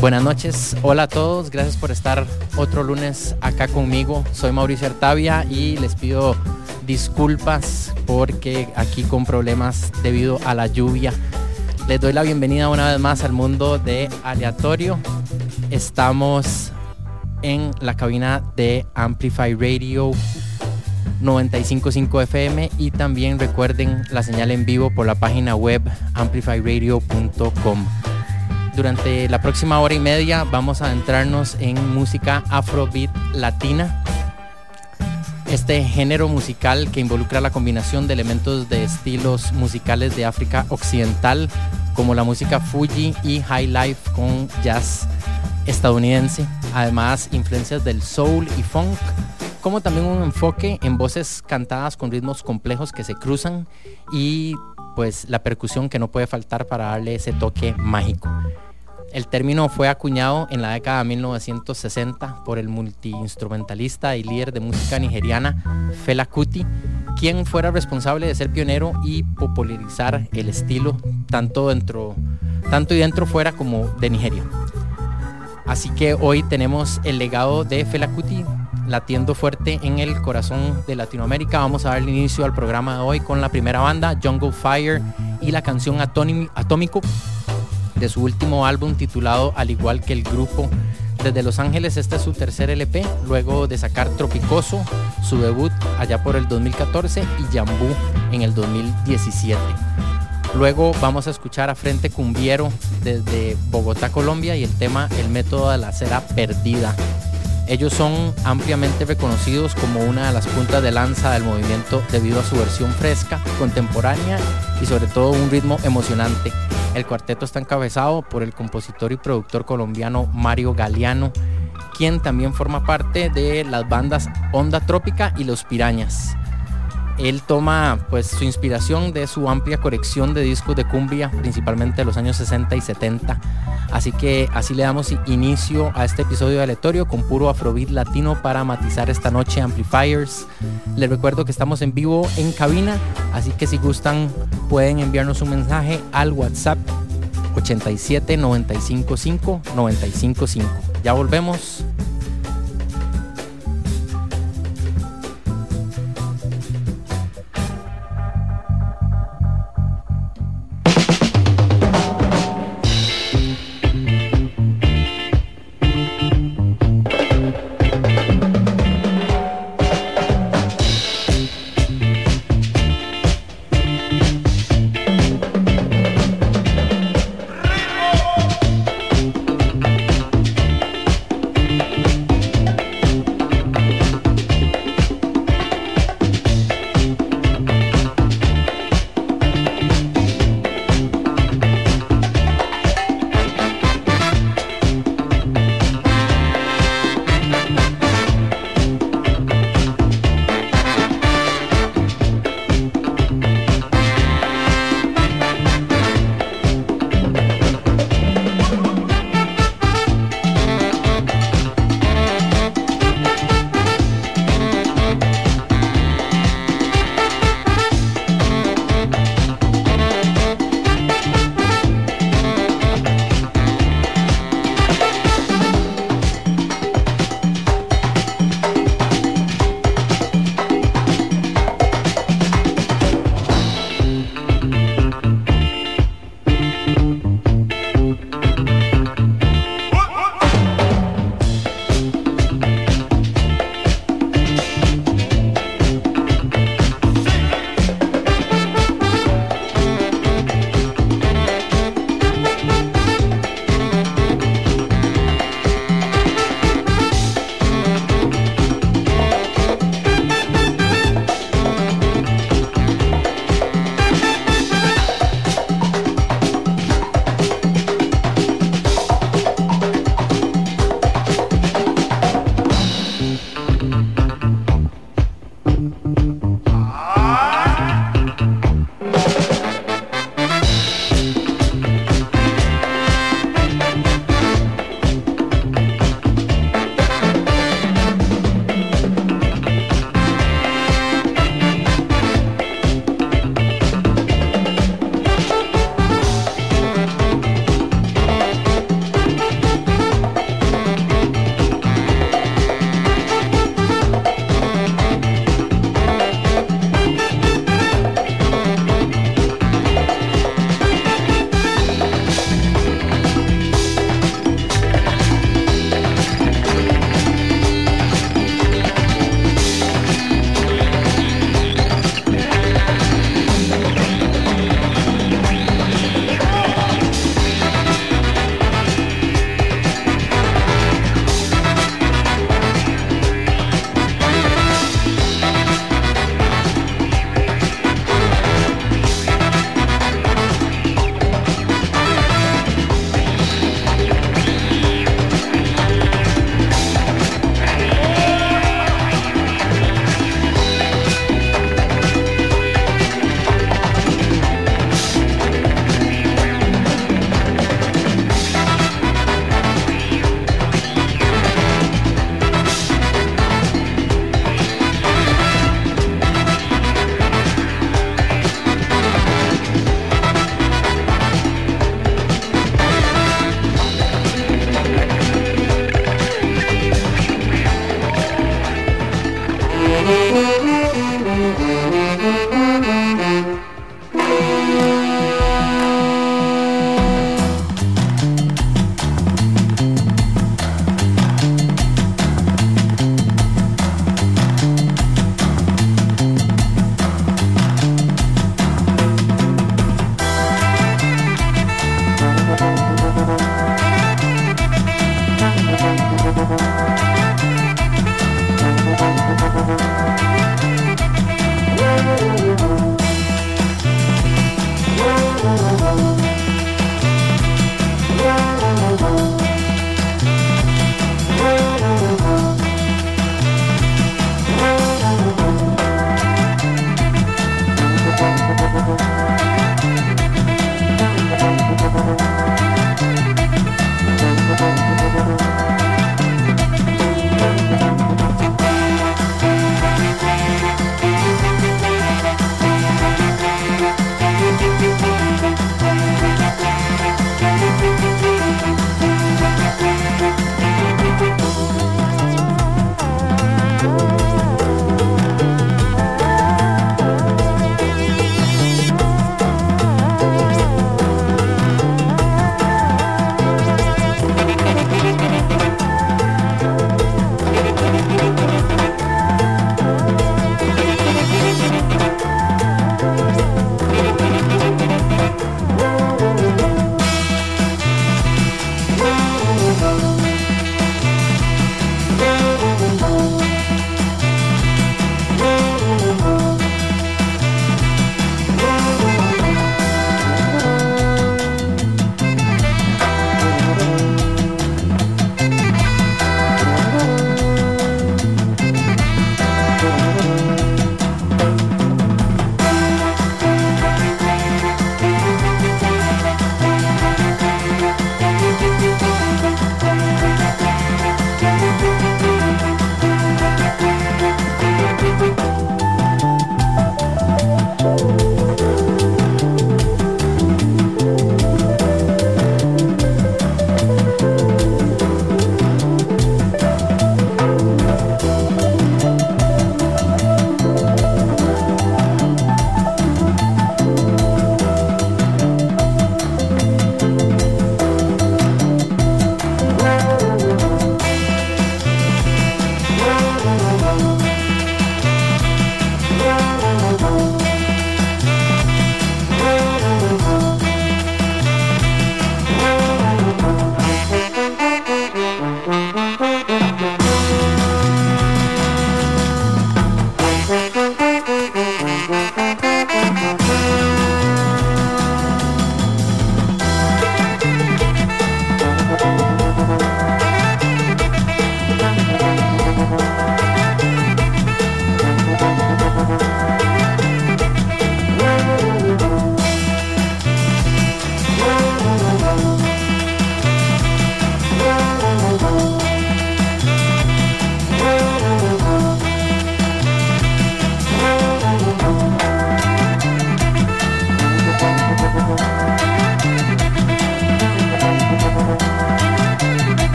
Buenas noches, hola a todos, gracias por estar otro lunes acá conmigo. Soy Mauricio Artavia y les pido disculpas porque aquí con problemas debido a la lluvia. Les doy la bienvenida una vez más al mundo de aleatorio. Estamos en la cabina de Amplify Radio 955 FM y también recuerden la señal en vivo por la página web amplifyradio.com. Durante la próxima hora y media vamos a adentrarnos en música afrobeat latina. Este género musical que involucra la combinación de elementos de estilos musicales de África Occidental, como la música Fuji y High Life con jazz estadounidense. Además, influencias del soul y funk, como también un enfoque en voces cantadas con ritmos complejos que se cruzan y pues la percusión que no puede faltar para darle ese toque mágico. El término fue acuñado en la década de 1960 por el multiinstrumentalista y líder de música nigeriana Fela Kuti, quien fuera responsable de ser pionero y popularizar el estilo tanto dentro, tanto y dentro fuera como de Nigeria. Así que hoy tenemos el legado de Fela Kuti latiendo fuerte en el corazón de Latinoamérica. Vamos a dar inicio al programa de hoy con la primera banda, Jungle Fire, y la canción Atómico de su último álbum titulado Al igual que el grupo. Desde Los Ángeles este es su tercer LP, luego de sacar Tropicoso, su debut allá por el 2014 y Jambú en el 2017. Luego vamos a escuchar a Frente Cumbiero desde Bogotá, Colombia y el tema El método de la cera perdida ellos son ampliamente reconocidos como una de las puntas de lanza del movimiento debido a su versión fresca, contemporánea y sobre todo un ritmo emocionante. El cuarteto está encabezado por el compositor y productor colombiano Mario Galeano, quien también forma parte de las bandas Onda Trópica y Los Pirañas. Él toma pues su inspiración de su amplia colección de discos de cumbia, principalmente de los años 60 y 70. Así que así le damos inicio a este episodio de aleatorio con puro afrobeat latino para matizar esta noche Amplifiers. Les recuerdo que estamos en vivo en cabina, así que si gustan pueden enviarnos un mensaje al WhatsApp 87 955 955. Ya volvemos.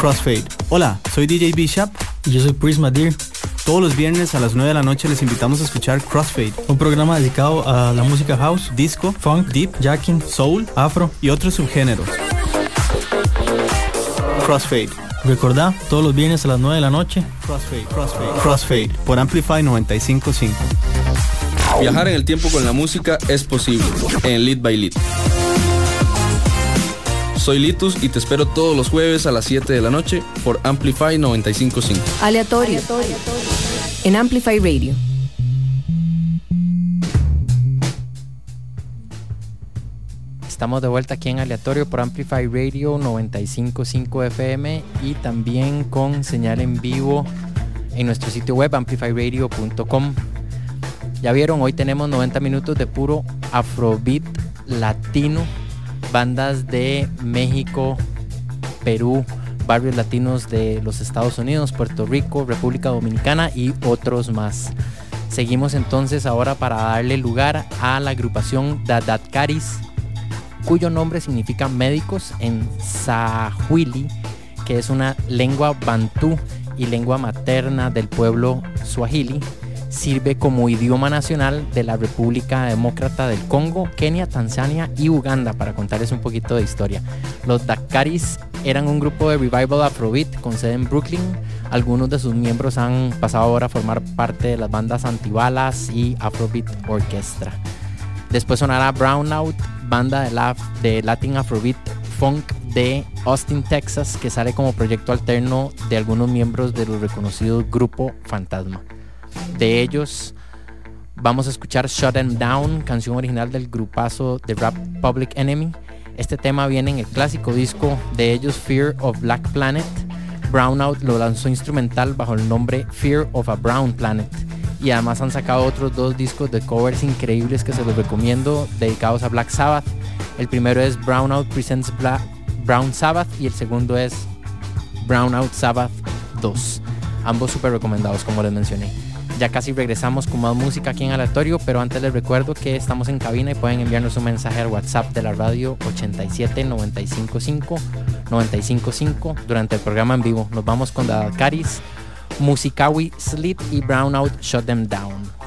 Crossfade. Hola, soy DJ Bishop. Y yo soy Prisma Deer. Todos los viernes a las 9 de la noche les invitamos a escuchar Crossfade, un programa dedicado a la música house, disco, funk, deep, jacking, soul, afro y otros subgéneros. Crossfade. Recordá, todos los viernes a las 9 de la noche. Crossfade, Crossfade, Crossfade por Amplify 955. Viajar en el tiempo con la música es posible en Lead by Lead. Soy Litus y te espero todos los jueves a las 7 de la noche por Amplify 955. Aleatorio. En Amplify Radio. Estamos de vuelta aquí en Aleatorio por Amplify Radio 955 FM y también con señal en vivo en nuestro sitio web amplifyradio.com. Ya vieron, hoy tenemos 90 minutos de puro afrobeat latino, bandas de México, Perú, barrios latinos de los Estados Unidos, Puerto Rico, República Dominicana y otros más. Seguimos entonces ahora para darle lugar a la agrupación Dadadkaris, cuyo nombre significa médicos en Sahuili, que es una lengua bantú y lengua materna del pueblo swahili sirve como idioma nacional de la República Demócrata del Congo, Kenia, Tanzania y Uganda, para contarles un poquito de historia. Los Dakaris eran un grupo de revival afrobeat con sede en Brooklyn. Algunos de sus miembros han pasado ahora a formar parte de las bandas Antibalas y Afrobeat Orchestra. Después sonará Brownout, banda de, la, de Latin Afrobeat Funk de Austin, Texas, que sale como proyecto alterno de algunos miembros del reconocido grupo Fantasma. De ellos vamos a escuchar Shut Them Down, canción original del grupazo de rap Public Enemy. Este tema viene en el clásico disco de ellos Fear of Black Planet. Brownout lo lanzó instrumental bajo el nombre Fear of a Brown Planet. Y además han sacado otros dos discos de covers increíbles que se los recomiendo, dedicados a Black Sabbath. El primero es Brownout Presents Brown Sabbath y el segundo es Brownout Sabbath 2. Ambos súper recomendados como les mencioné. Ya casi regresamos con más música aquí en Aleatorio, pero antes les recuerdo que estamos en cabina y pueden enviarnos un mensaje al WhatsApp de la radio 87 955 955 durante el programa en vivo. Nos vamos con Caris, Musikawi Slit y Brownout Shut Them Down.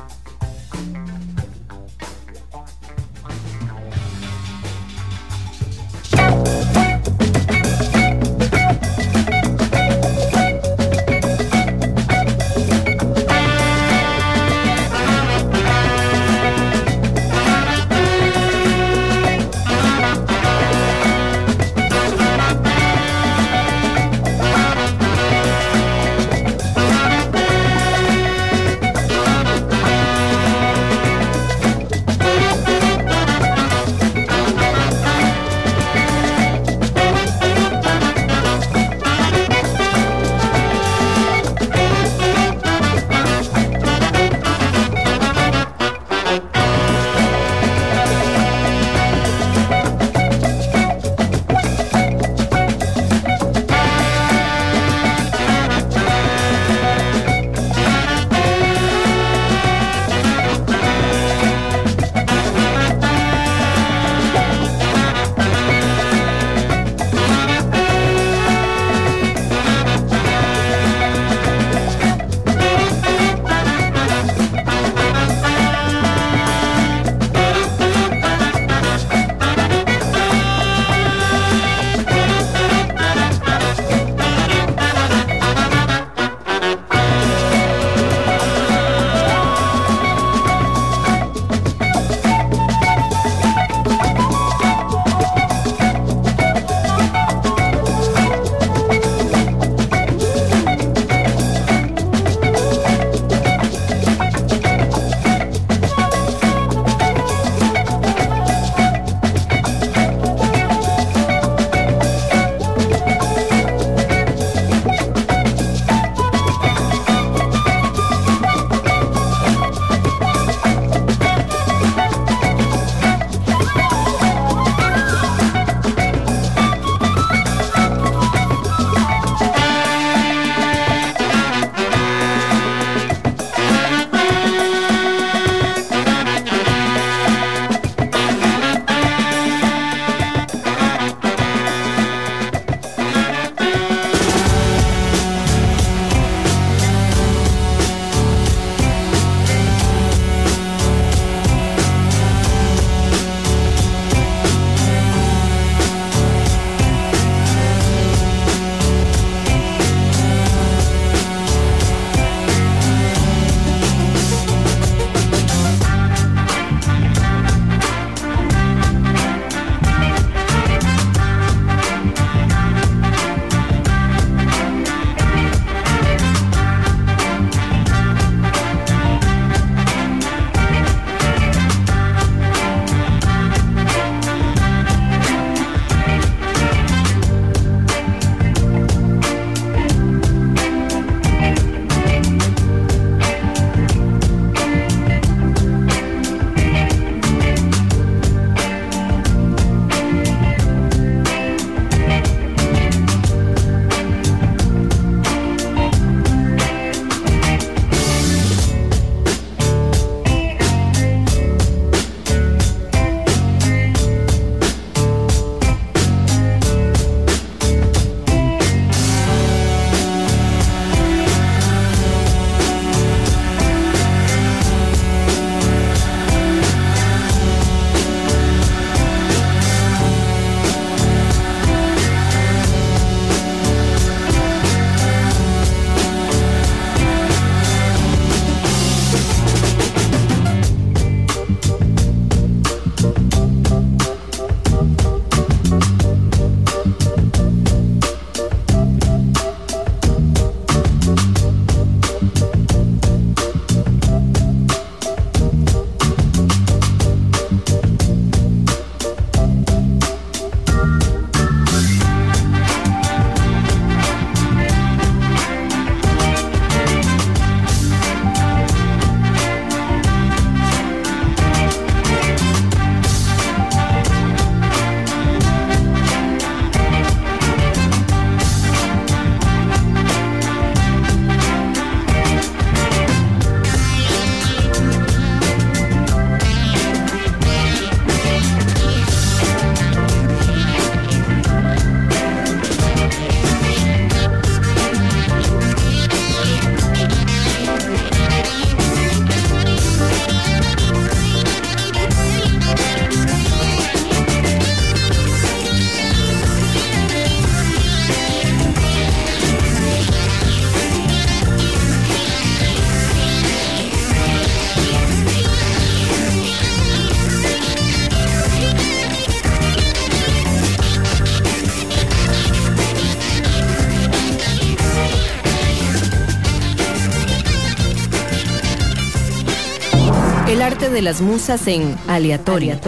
De las musas en aleatoria.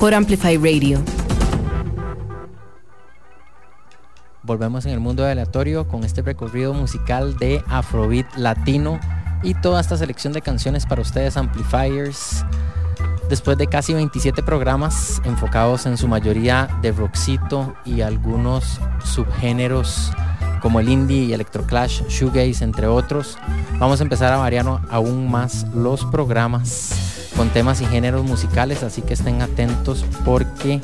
Por Amplify Radio. Volvemos en el mundo aleatorio con este recorrido musical de Afrobeat latino y toda esta selección de canciones para ustedes amplifiers. Después de casi 27 programas enfocados en su mayoría de rockcito y algunos subgéneros como el indie y electroclash, shoegaze, entre otros, vamos a empezar a variar aún más los programas con temas y géneros musicales, así que estén atentos porque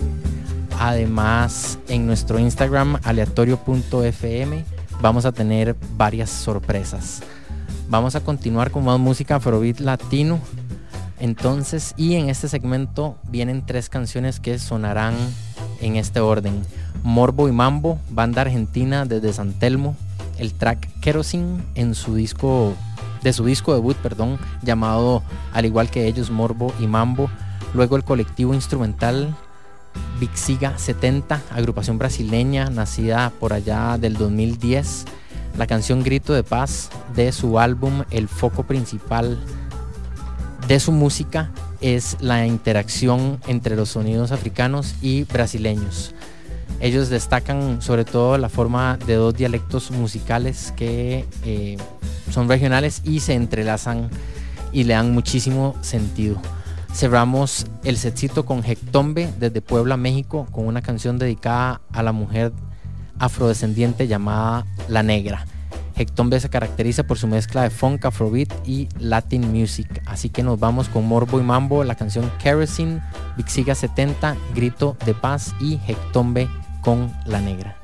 además en nuestro Instagram aleatorio.fm vamos a tener varias sorpresas. Vamos a continuar con más música afrobeat latino. Entonces, y en este segmento vienen tres canciones que sonarán en este orden. Morbo y Mambo, banda argentina desde San Telmo, el track Kerosene en su disco de su disco debut, perdón, llamado al igual que ellos Morbo y Mambo. Luego el colectivo instrumental Vixiga 70, agrupación brasileña nacida por allá del 2010. La canción Grito de Paz de su álbum El foco principal de su música es la interacción entre los sonidos africanos y brasileños. Ellos destacan sobre todo la forma de dos dialectos musicales que eh, son regionales y se entrelazan y le dan muchísimo sentido. Cerramos el setcito con Hectombe desde Puebla, México, con una canción dedicada a la mujer afrodescendiente llamada La Negra. Hectombe se caracteriza por su mezcla de funk, afrobeat y latin music. Así que nos vamos con Morbo y Mambo, la canción Kerosene, Vixiga 70, Grito de Paz y Hectombe con La Negra.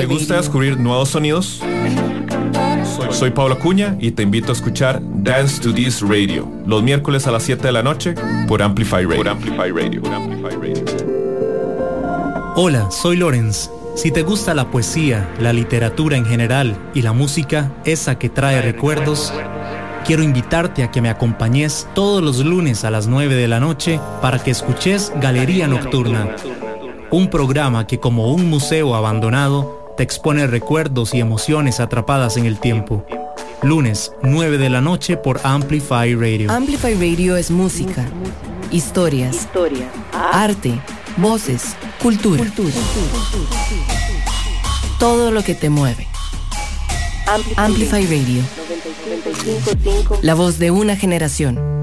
¿Te gusta descubrir nuevos sonidos? Soy Pablo Acuña y te invito a escuchar Dance to This Radio los miércoles a las 7 de la noche por Amplify Radio. Por Amplify Radio. por Amplify Radio. Hola, soy Lorenz. Si te gusta la poesía, la literatura en general y la música, esa que trae recuerdos, quiero invitarte a que me acompañes todos los lunes a las 9 de la noche para que escuches Galería Nocturna, un programa que como un museo abandonado te expone recuerdos y emociones atrapadas en el tiempo. Lunes, 9 de la noche por Amplify Radio. Amplify Radio es música, historias, arte, voces, cultura. Todo lo que te mueve. Amplify Radio. La voz de una generación.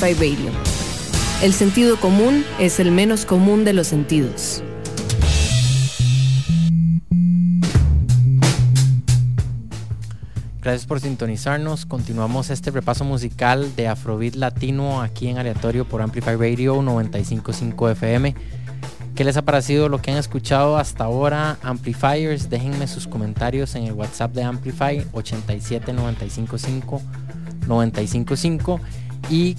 Amplify Radio. El sentido común es el menos común de los sentidos. Gracias por sintonizarnos. Continuamos este repaso musical de Afrobeat Latino aquí en aleatorio por Amplify Radio 955 FM. ¿Qué les ha parecido lo que han escuchado hasta ahora? Amplifiers, déjenme sus comentarios en el WhatsApp de Amplify 87955 955 y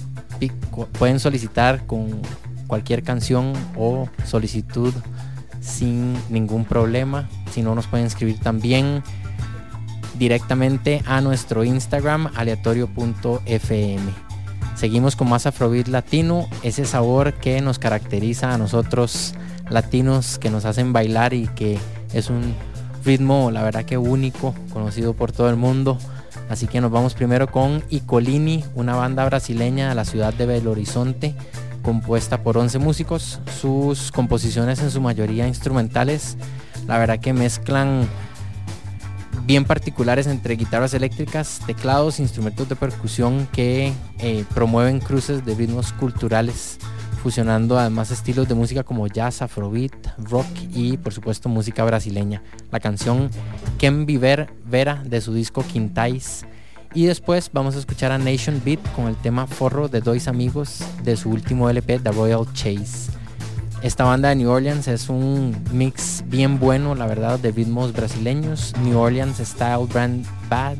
pueden solicitar con cualquier canción o solicitud sin ningún problema. Si no, nos pueden escribir también directamente a nuestro Instagram aleatorio.fm. Seguimos con más Afrobeat latino, ese sabor que nos caracteriza a nosotros latinos, que nos hacen bailar y que es un ritmo, la verdad que único, conocido por todo el mundo. Así que nos vamos primero con Icolini, una banda brasileña de la ciudad de Belo Horizonte, compuesta por 11 músicos. Sus composiciones en su mayoría instrumentales, la verdad que mezclan bien particulares entre guitarras eléctricas, teclados, instrumentos de percusión que eh, promueven cruces de ritmos culturales, fusionando además estilos de música como jazz, afrobeat, rock y por supuesto música brasileña. La canción Ken Viver Vera de su disco Quintais. Y después vamos a escuchar a Nation Beat con el tema Forro de Dois Amigos de su último LP, The Royal Chase. Esta banda de New Orleans es un mix bien bueno, la verdad, de ritmos brasileños, New Orleans Style Brand Bad,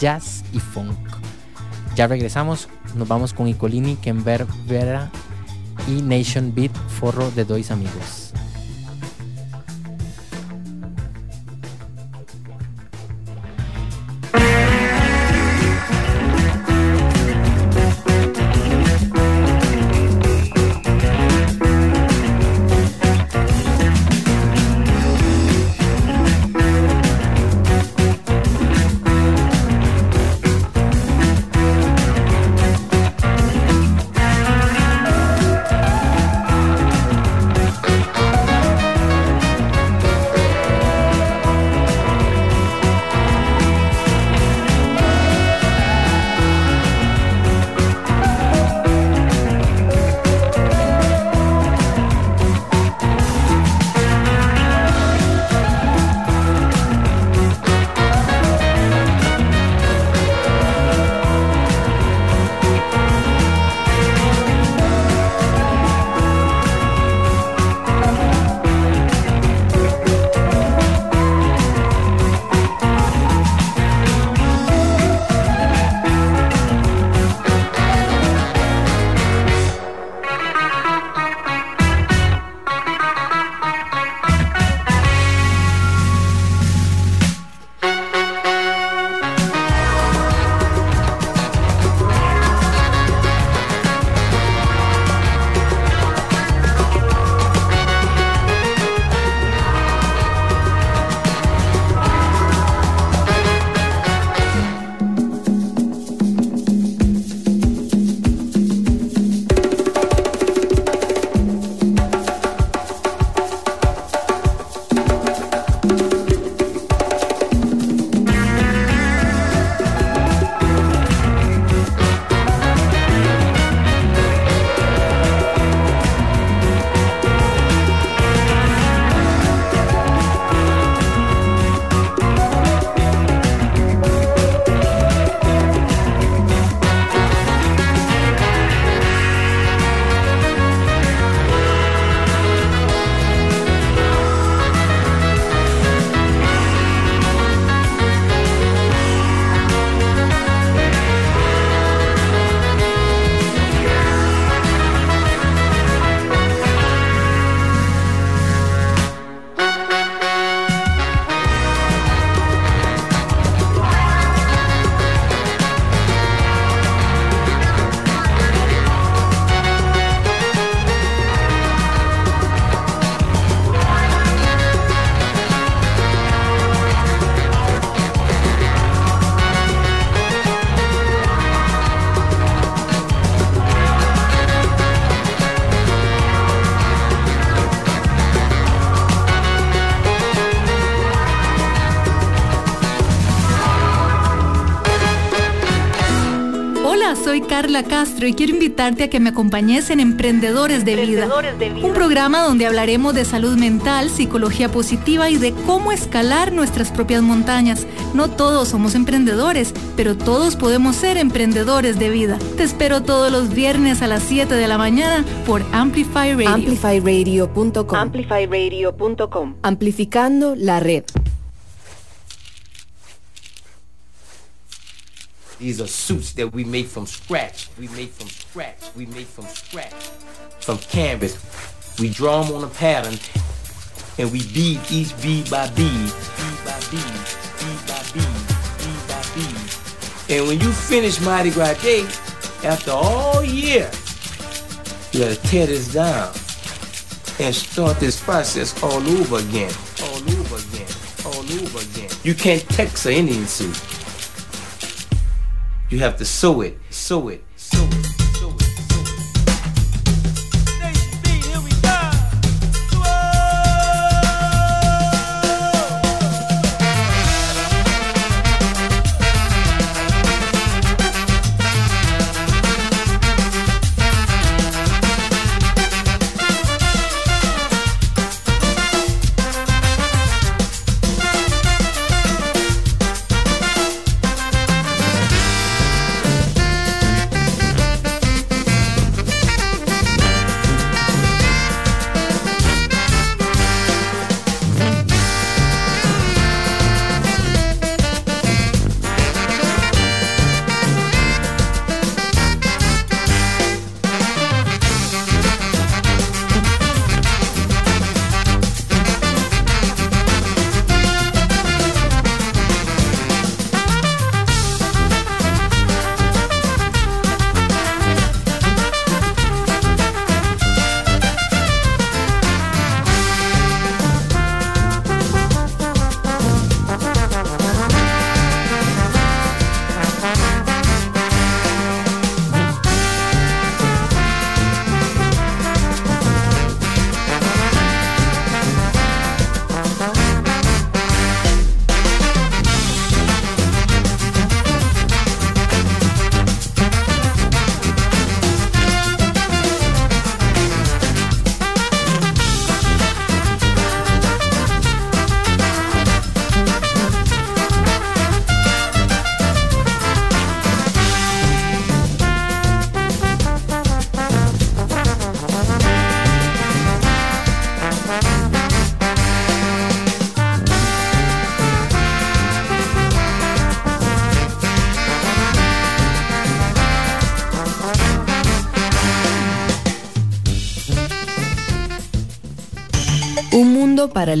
Jazz y Funk. Ya regresamos, nos vamos con Icolini, Kenver Vera y Nation Beat, forro de dos amigos. Carla Castro y quiero invitarte a que me acompañes en Emprendedores de, Vida, un programa donde hablaremos de salud mental, psicología positiva y de cómo escalar nuestras propias montañas. No todos somos emprendedores, pero todos podemos ser emprendedores de vida. Te espero todos los viernes a las 7 de la mañana por Amplify Radio. Amplifyradio.com. Amplifyradio.com. Amplificando la red. These are suits that we made from scratch. We made from scratch. We made from scratch. From canvas. We draw them on a pattern and we bead each bead by bead. Bead by bead. Bead by bead. Bead by bead. And when you finish Mardi Gras after all year, you gotta tear this down and start this process all over again. All over again. All over again. You can't text an Indian suit. You have to sew it, sew it.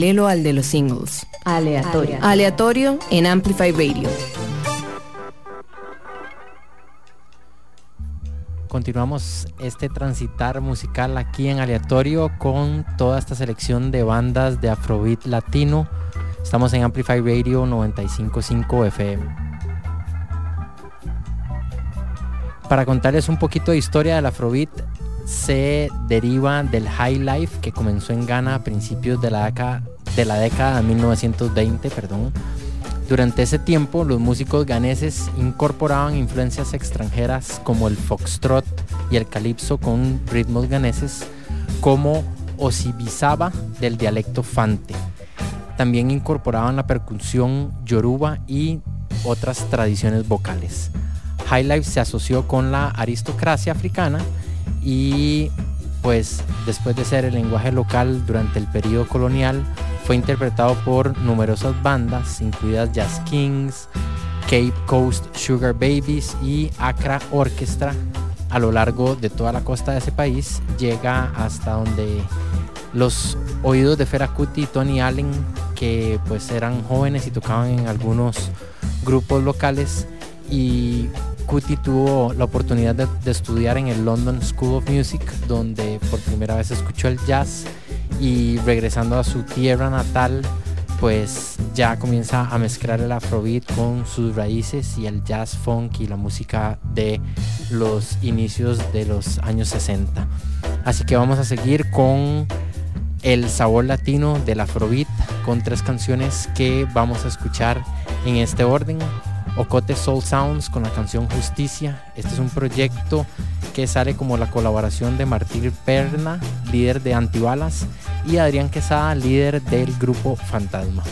Paralelo al de los singles. Aleatorio. Aleatorio en Amplify Radio. Continuamos este transitar musical aquí en aleatorio con toda esta selección de bandas de Afrobeat latino. Estamos en Amplify Radio 955 FM. Para contarles un poquito de historia del Afrobeat, se deriva del high life que comenzó en Ghana a principios de la década de, la década de 1920. Perdón. Durante ese tiempo, los músicos ganeses incorporaban influencias extranjeras como el foxtrot y el calipso con ritmos ganeses, como osibizaba del dialecto fante. También incorporaban la percusión yoruba y otras tradiciones vocales. High Life se asoció con la aristocracia africana y pues después de ser el lenguaje local durante el periodo colonial, fue interpretado por numerosas bandas, incluidas Jazz Kings, Cape Coast Sugar Babies y Accra Orchestra. A lo largo de toda la costa de ese país, llega hasta donde los oídos de Feracuti y Tony Allen, que pues eran jóvenes y tocaban en algunos grupos locales y Cuti tuvo la oportunidad de, estudiar en el London School of Music, donde por primera vez escuchó el jazz y regresando a su tierra natal, pues ya comienza a mezclar el afrobeat con sus raíces y el jazz funk y la música de los inicios de los años 60. Así que vamos a seguir con el sabor latino del afrobeat con tres canciones que vamos a escuchar en este orden. Ocote Soul Sounds con la canción Justicia. Este es un proyecto que sale como la colaboración de Martín Perna, líder de Antibalas, y Adrián Quesada, líder del grupo Fantasma.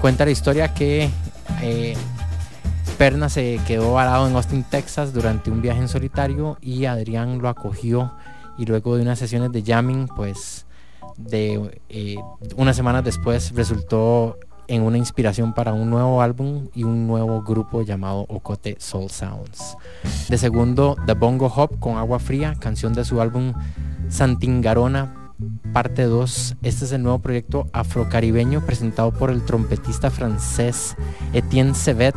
Cuenta la historia que eh, Perna se quedó varado en Austin, Texas durante un viaje en solitario y Adrián lo acogió y luego de unas sesiones de jamming, pues de eh, unas semanas después resultó en una inspiración para un nuevo álbum y un nuevo grupo llamado Ocote Soul Sounds. De segundo, The Bongo Hop con Agua Fría, canción de su álbum Santingarona, parte 2. Este es el nuevo proyecto afrocaribeño presentado por el trompetista francés Etienne Sevet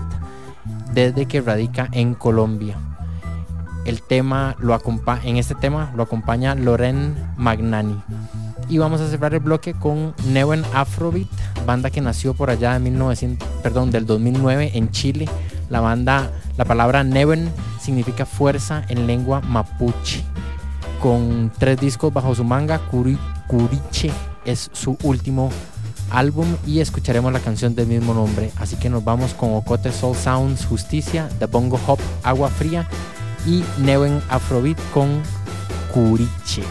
desde que radica en Colombia. El tema lo en este tema lo acompaña Loren Magnani Y vamos a cerrar el bloque con Neuen Afrobeat, banda que nació por allá de 1900, perdón, del 2009 en Chile. La banda, la palabra Neuen significa fuerza en lengua mapuche. Con tres discos bajo su manga, Curiche es su último álbum y escucharemos la canción del mismo nombre. Así que nos vamos con Ocote Soul Sounds Justicia, The Bongo Hop Agua Fría y Neuen Afrobeat con Curiche.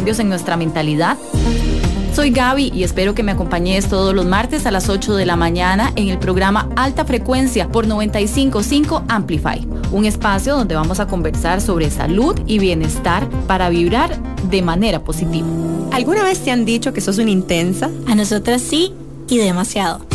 Cambios en nuestra mentalidad? Soy Gaby y espero que me acompañes todos los martes a las 8 de la mañana en el programa Alta Frecuencia por 955 Amplify, un espacio donde vamos a conversar sobre salud y bienestar para vibrar de manera positiva. ¿Alguna vez te han dicho que sos una intensa? A nosotras sí y demasiado.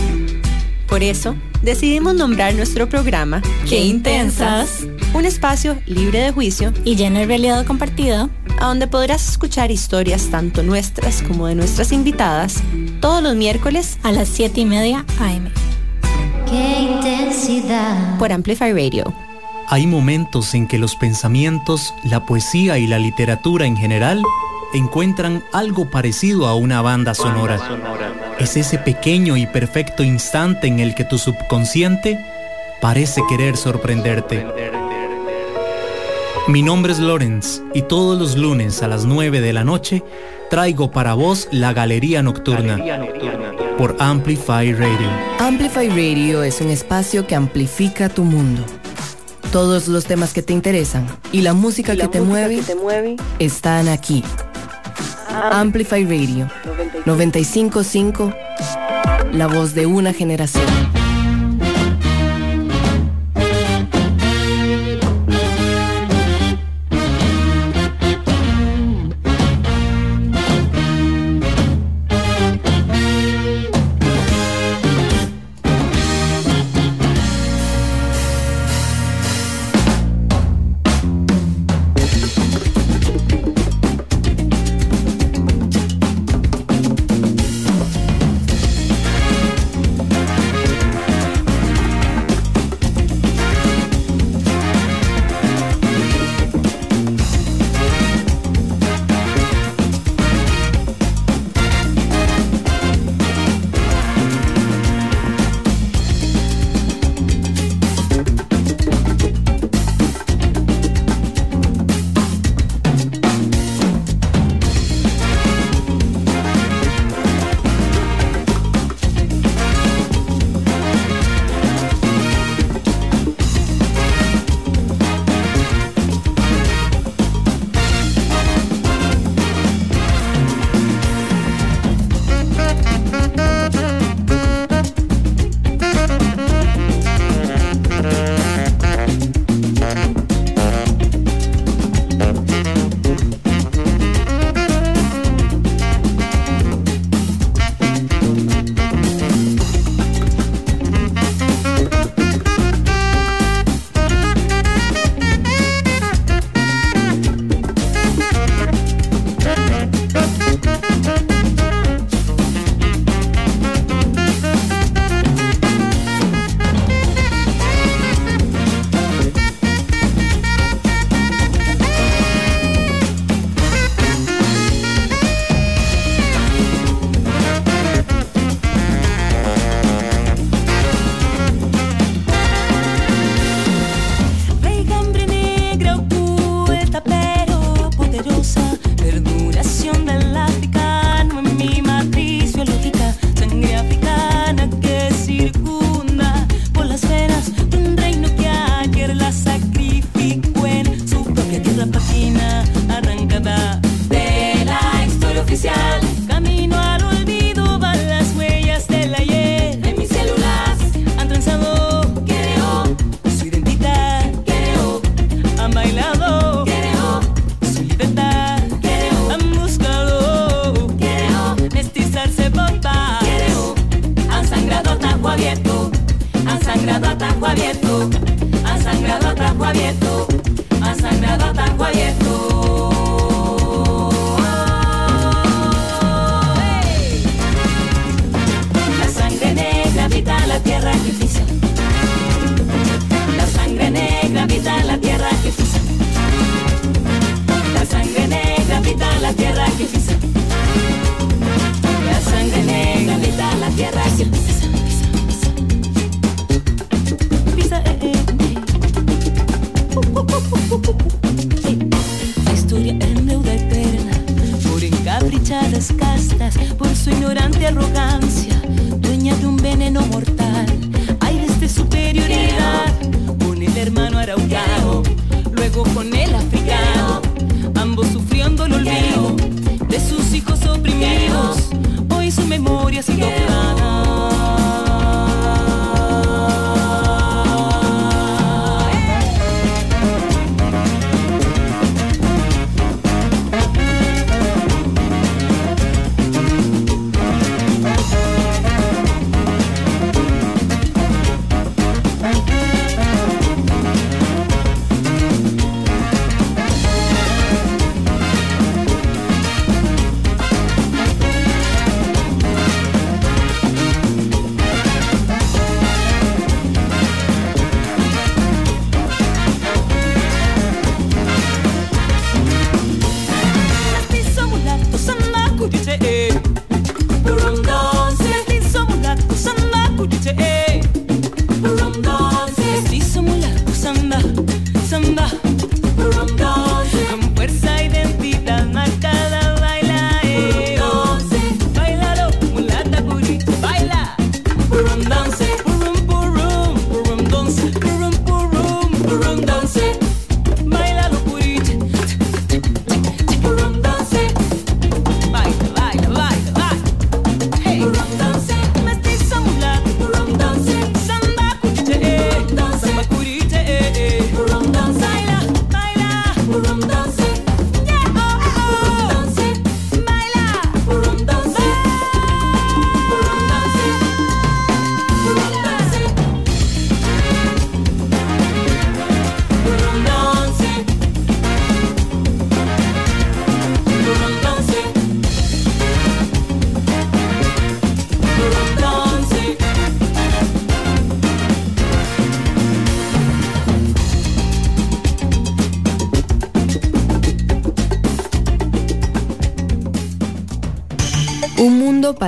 Por eso, decidimos nombrar nuestro programa ¡Qué intensas! Un espacio libre de juicio y lleno de realidad compartida, a donde podrás escuchar historias tanto nuestras como de nuestras invitadas todos los miércoles a las 7 y media AM. ¡Qué intensidad! por Amplify Radio. Hay momentos en que los pensamientos, la poesía y la literatura en general encuentran algo parecido a una banda sonora. Es ese pequeño y perfecto instante en el que tu subconsciente parece querer sorprenderte. Mi nombre es Lorenz y todos los lunes a las 9 de la noche traigo para vos la Galería Nocturna por Amplify Radio. Amplify Radio es un espacio que amplifica tu mundo. Todos los temas que te interesan y la música, que, te mueve, están aquí. Amplify Radio 955, la voz de una generación.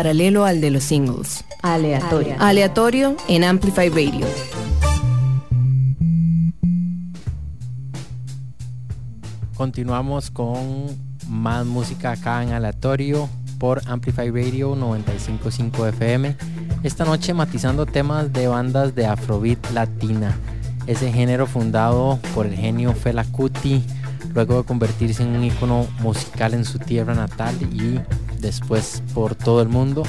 Paralelo al de los singles. Aleatorio. Aleatorio en Amplify Radio. Continuamos con más música acá en aleatorio por Amplify Radio 955 FM. Esta noche matizando temas de bandas de Afrobeat latina, ese género fundado por el genio Fela Kuti, luego de convertirse en un icono musical en su tierra natal y después por todo el mundo.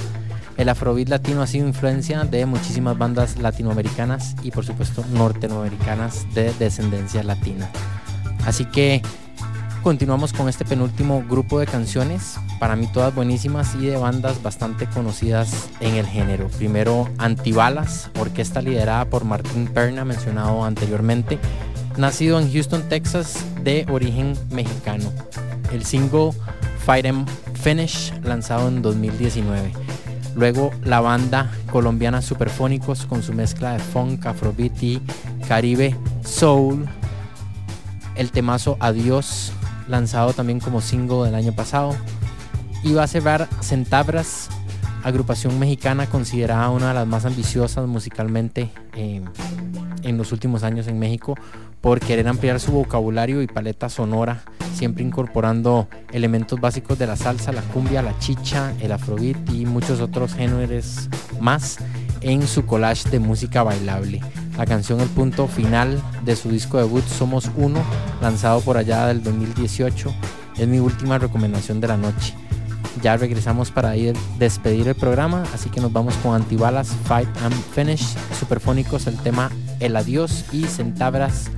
El Afrobeat latino ha sido influencia de muchísimas bandas latinoamericanas y por supuesto norteamericanas de descendencia latina. Así que continuamos con este penúltimo grupo de canciones, para mí todas buenísimas y de bandas bastante conocidas en el género. Primero Antibalas, orquesta liderada por Martín Perna, mencionado anteriormente, nacido en Houston, Texas, de origen mexicano. El single Fight 'em Finish, lanzado en 2019. Luego la banda colombiana Superfónicos con su mezcla de funk, afrobeat y caribe soul. El temazo Adiós, lanzado también como single del año pasado. Y va a cerrar Centabras, agrupación mexicana considerada una de las más ambiciosas musicalmente eh, en los últimos años en México por querer ampliar su vocabulario y paleta sonora, siempre incorporando elementos básicos de la salsa, la cumbia, la chicha, el afrobeat y muchos otros géneros más en su collage de música bailable. La canción El punto final de su disco debut Somos Uno, lanzado por allá del 2018, es mi última recomendación de la noche. Ya regresamos para ir despedir el programa, así que nos vamos con Antibalas, Fight and Finish, Superfónicos, el tema El Adiós y Centabras,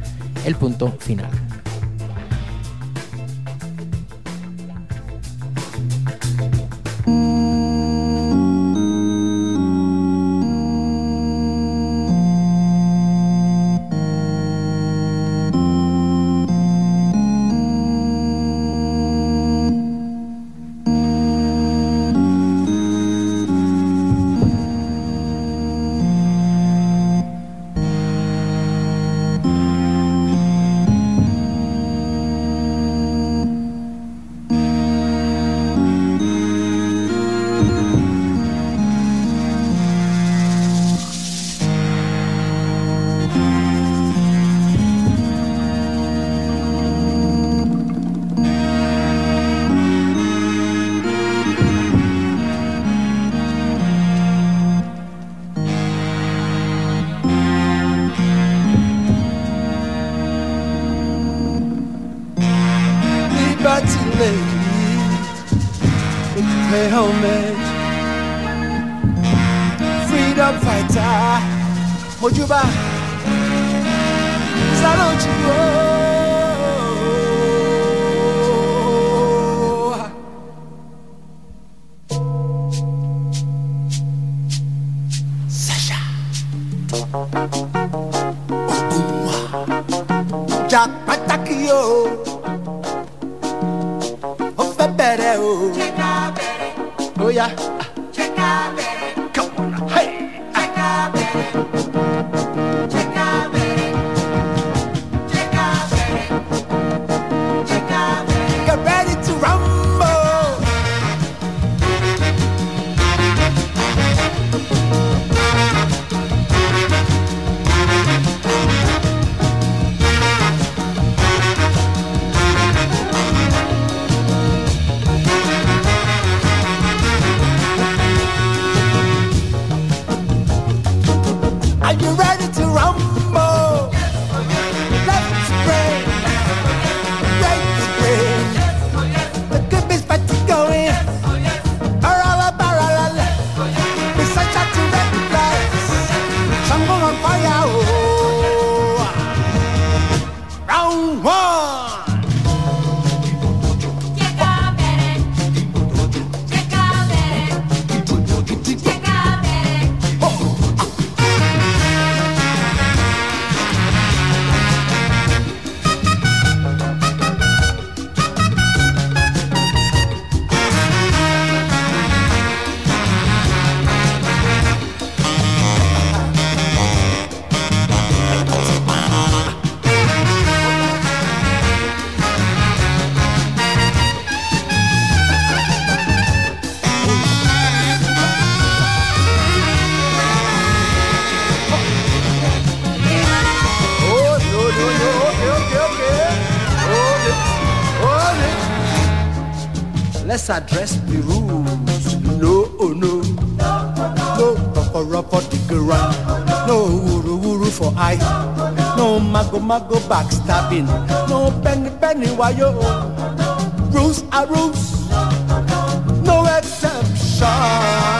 el punto final. let's address the rules. No, oh no. No, rock the ground. No, wuru wuru for I. No, mago mago backstabbing. No, penny penny yo Rules are rules. No exception.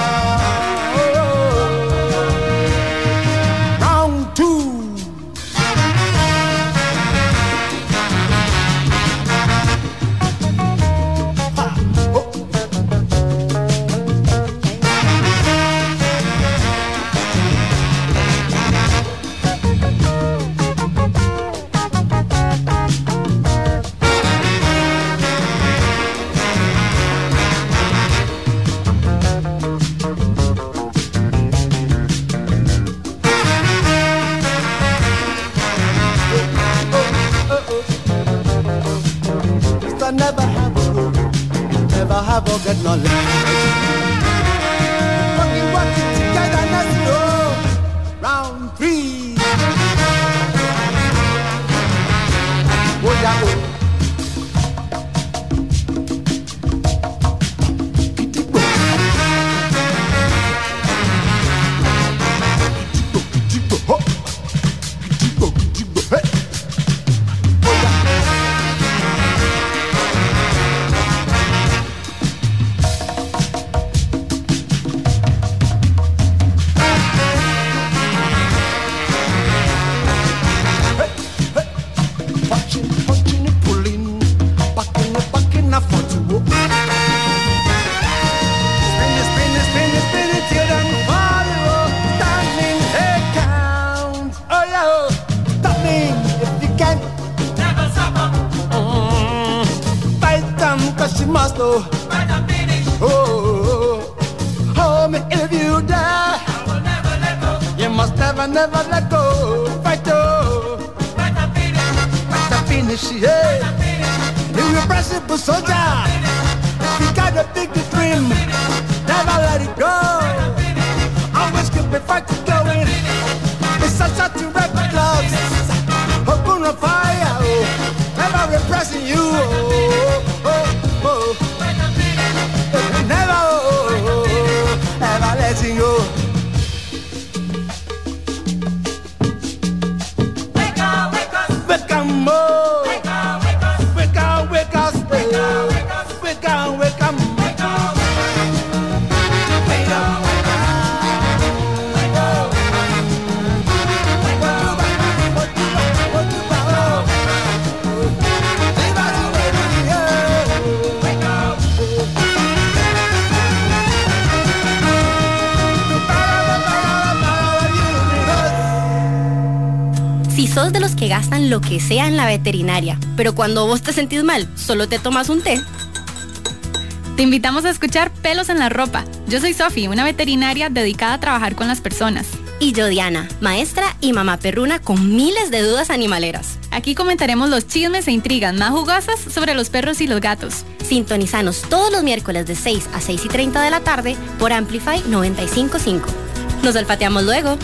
Que gastan lo que sea en la veterinaria, pero cuando vos te sentís mal, solo te tomas un té. Te invitamos a escuchar Pelos en la Ropa. Yo soy Sofi, una veterinaria dedicada a trabajar con las personas. Y yo Diana, maestra y mamá perruna con miles de dudas animaleras. Aquí comentaremos los chismes e intrigas más jugosas sobre los perros y los gatos. Sintonizanos todos los miércoles de 6 a 6 y 30 de la tarde por Amplify 955. Nos olfateamos luego.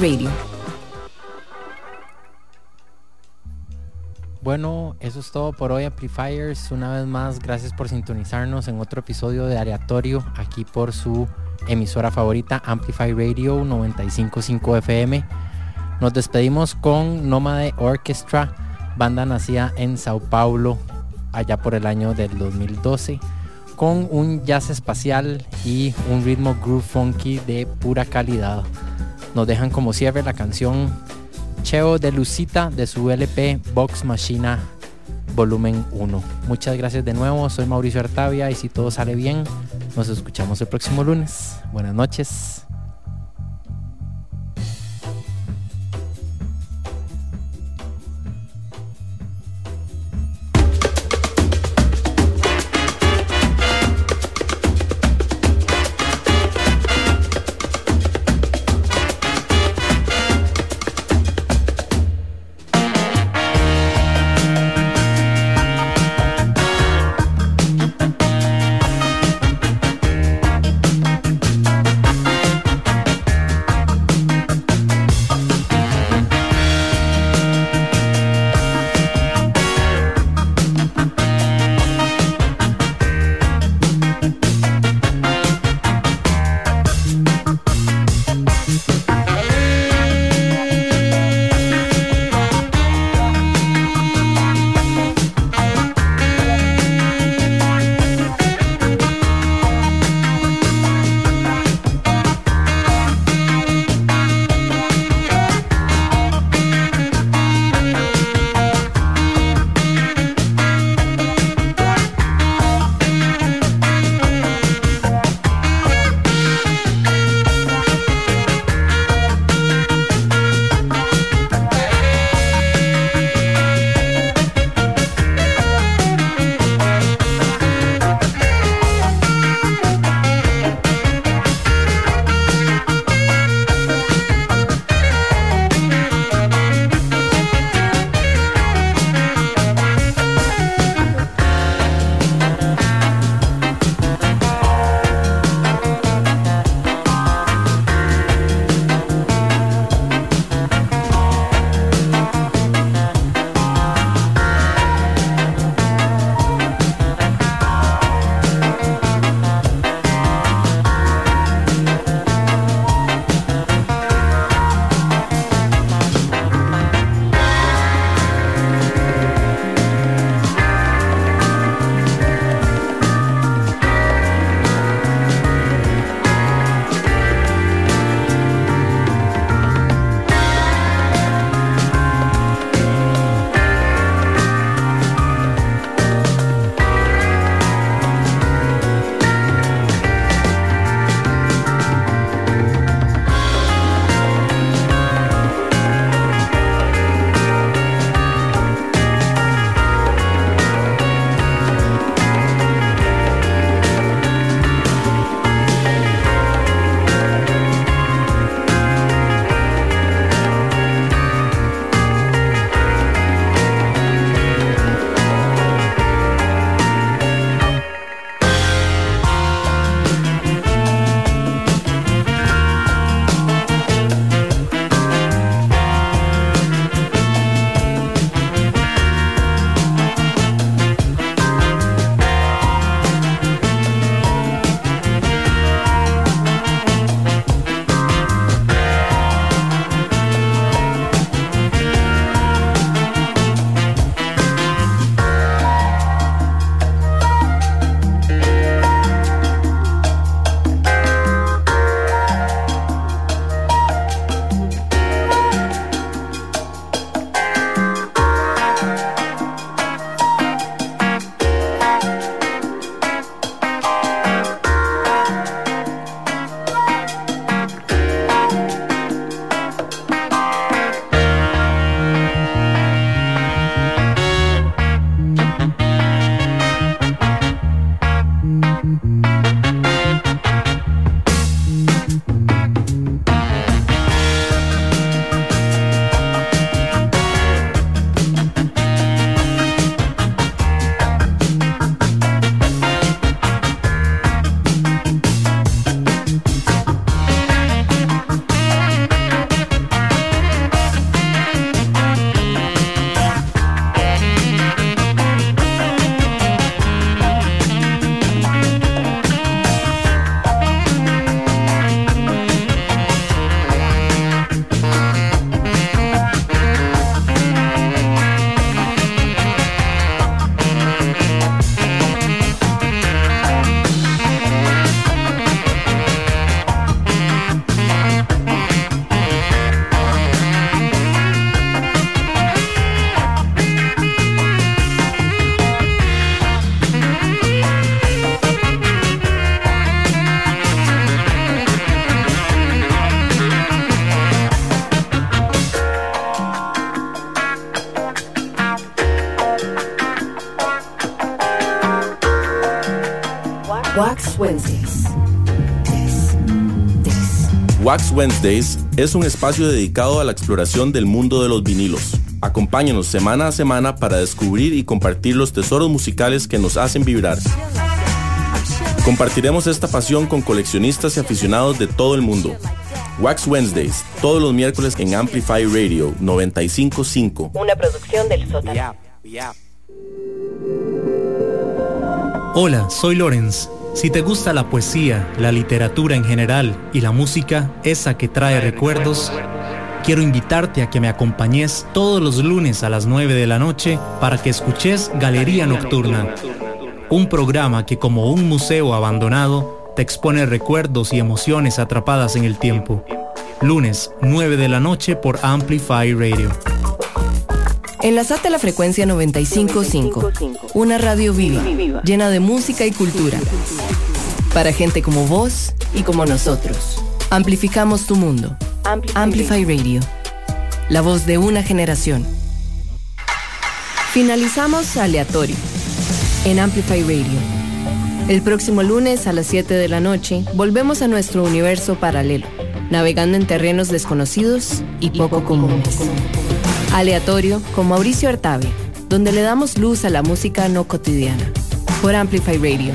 Radio. Bueno, eso es todo por hoy, Amplifiers. Una vez más, gracias por sintonizarnos en otro episodio de Aleatorio, aquí por su emisora favorita, Amplify Radio 955 FM. Nos despedimos con Nomade Orchestra, banda nacida en Sao Paulo, allá por el año del 2012, con un jazz espacial y un ritmo groove funky de pura calidad. Nos dejan como cierre la canción Cheo de Lucita de su LP Box Machina Volumen 1. Muchas gracias de nuevo, soy Mauricio Artavia y si todo sale bien, nos escuchamos el próximo lunes. Buenas noches. Wednesdays es un espacio dedicado a la exploración del mundo de los vinilos. Acompáñanos semana a semana para descubrir y compartir los tesoros musicales que nos hacen vibrar. Compartiremos esta pasión con coleccionistas y aficionados de todo el mundo. Wax Wednesdays, todos los miércoles en Amplify Radio 955. Una producción del sótano. Hola, soy Lorenz. Si te gusta la poesía, la literatura en general y la música, esa que trae recuerdos, quiero invitarte a que me acompañes todos los lunes a las 9 de la noche para que escuches Galería Nocturna, un programa que como un museo abandonado te expone recuerdos y emociones atrapadas en el tiempo. Lunes, 9 de la noche por Amplify Radio. Enlazate a la frecuencia 955, una radio viva, llena de música y cultura. Para gente como vos y como nosotros. Amplificamos tu mundo. Amplify Radio. La voz de una generación. Finalizamos aleatorio en Amplify Radio. El próximo lunes a las 7 de la noche volvemos a nuestro universo paralelo, navegando en terrenos desconocidos y poco comunes. Aleatorio con Mauricio Artavia, donde le damos luz a la música no cotidiana. Por Amplify Radio.